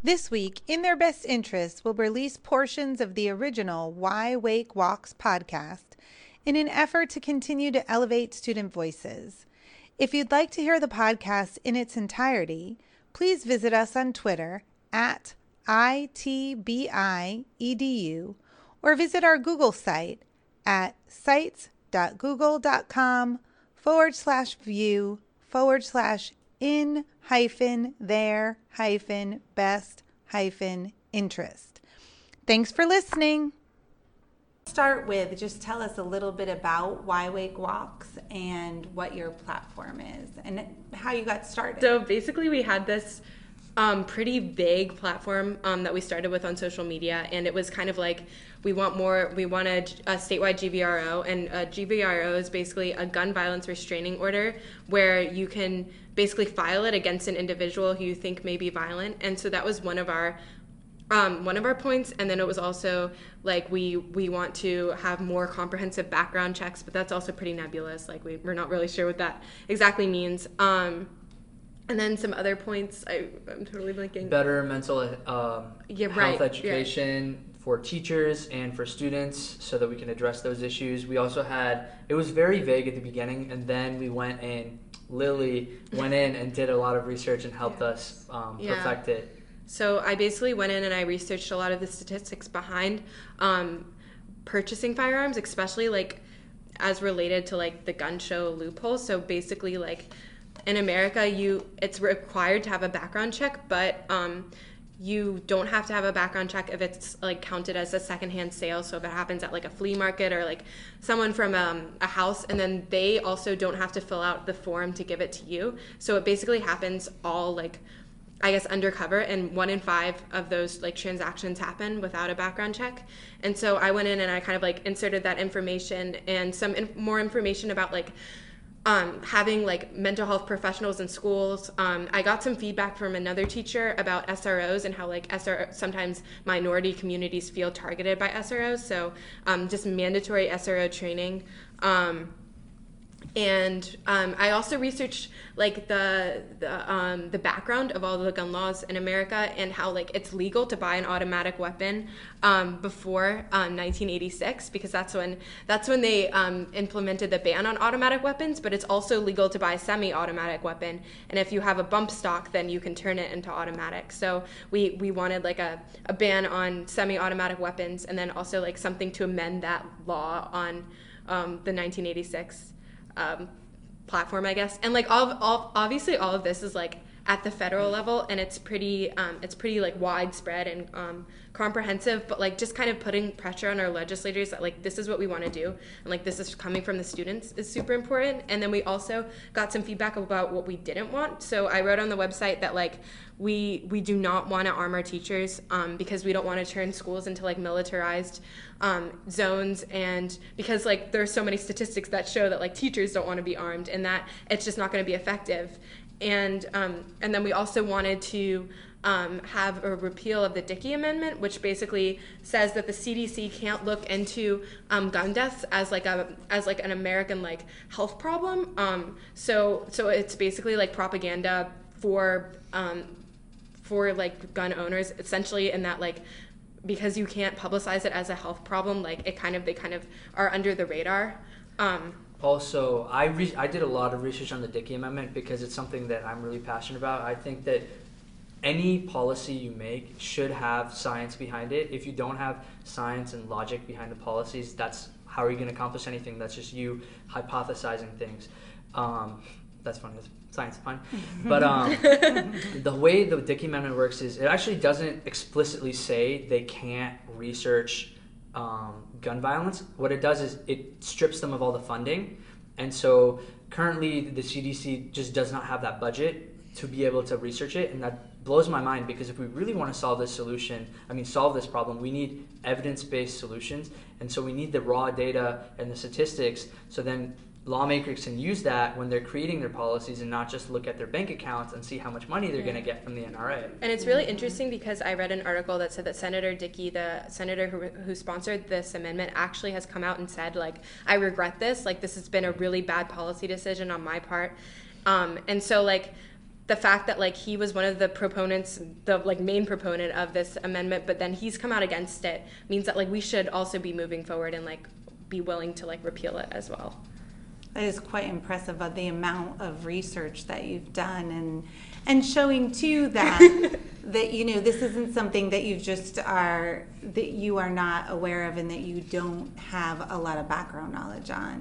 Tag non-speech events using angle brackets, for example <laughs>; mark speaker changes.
Speaker 1: This week, In Their Best Interests will release portions of the original Why Wake Walks podcast in an effort to continue to elevate student voices. If you'd like to hear the podcast in its entirety, please visit us on Twitter at ITBIEDU or visit our Google site at sites.google.com forward slash view forward slash in hyphen their hyphen best hyphen interest. Thanks for listening. Start with just tell us a little bit about Why Wake Walks and what your platform is and how you got started.
Speaker 2: So basically, we had this um, pretty vague platform um, that we started with on social media, and it was kind of like we want more. We wanted a statewide GVRO, and a GVRO is basically a gun violence restraining order where you can basically file it against an individual who you think may be violent. And so that was one of our um, one of our points and then it was also like we we want to have more comprehensive background checks but that's also pretty nebulous like we, we're not really sure what that exactly means um, and then some other points I, i'm totally blanking.
Speaker 3: Better mental um,
Speaker 2: yeah,
Speaker 3: health
Speaker 2: right,
Speaker 3: education for teachers and for students so that we can address those issues. We also had it was very vague at the beginning and then we went and lily went in and did a lot of research and helped us um,
Speaker 2: Yeah.
Speaker 3: perfect it.
Speaker 2: So I basically went in and I researched a lot of the statistics behind um, purchasing firearms, especially like as related to like the gun show loophole. So basically, like in America, you it's required to have a background check, but um, you don't have to have a background check if it's like counted as a secondhand sale. So if it happens at like a flea market or like someone from um, a house, and then they also don't have to fill out the form to give it to you. So it basically happens all like I guess undercover, and one in five of those like transactions happen without a background check. And so I went in and I kind of like inserted that information and some more information about like um, having like mental health professionals in schools. Um, I got some feedback from another teacher about SROs and how like SRO sometimes minority communities feel targeted by SROs. So um, just mandatory SRO training. Um, and um, I also researched like the the, um, the background of all the gun laws in America and how like it's legal to buy an automatic weapon um, before um, 1986 because that's when that's when they um, implemented the ban on automatic weapons. But it's also legal to buy a semi-automatic weapon, and if you have a bump stock, then you can turn it into automatic. So we we wanted like a, a ban on semi-automatic weapons, and then also like something to amend that law on um, the 1986 um, platform, I guess. And like all, all obviously all of this is like at the federal level, and it's pretty um, it's pretty like widespread and um, comprehensive. But like just kind of putting pressure on our legislators that like this is what we want to do, and like this is coming from the students is super important. And then we also got some feedback about what we didn't want. So I wrote on the website that like we we do not want to arm our teachers um, because we don't want to turn schools into like militarized um, zones and because like there's so many statistics that show that like teachers don't want to be armed and that it's just not going to be effective and um, and then we also wanted to um, have a repeal of the Dickey Amendment, which basically says that the CDC can't look into um, gun deaths as like a as like an American like health problem. Um, so so it's basically like propaganda for um, for like gun owners, essentially, in that like because you can't publicize it as a health problem, like it kind of they kind of are under the radar.
Speaker 3: Also, I re- I did a lot of research on the Dickey Amendment because it's something that I'm really passionate about. I think that any policy you make should have science behind it. If you don't have science and logic behind the policies, that's how are you going to accomplish anything? That's just you hypothesizing things. Um, that's funny. That's science, is fine. <laughs> But um, <laughs> the way the Dickey Amendment works is it actually doesn't explicitly say they can't research um, gun violence. What it does is it strips them of all the funding, and so currently the CDC just does not have that budget to be able to research it, and that blows my mind because if we really want to solve this solution, I mean solve this problem, we need evidence-based solutions, and so we need the raw data and the statistics. So then lawmakers can use that when they're creating their policies and not just look at their bank accounts and see how much money they're going to get from the NRA.
Speaker 2: And it's really interesting because I read an article that said that Senator Dickey, the senator who, who sponsored this amendment, actually has come out and said, like, I regret this. Like, this has been a really bad policy decision on my part. Um, and so, like, the fact that like he was one of the proponents, the like main proponent of this amendment, but then he's come out against it means that like we should also be moving forward and like be willing to like repeal it as well.
Speaker 1: That is quite impressive of the amount of research that you've done and and showing too that <laughs> that you know this isn't something that you just are that you are not aware of and that you don't have a lot of background knowledge on.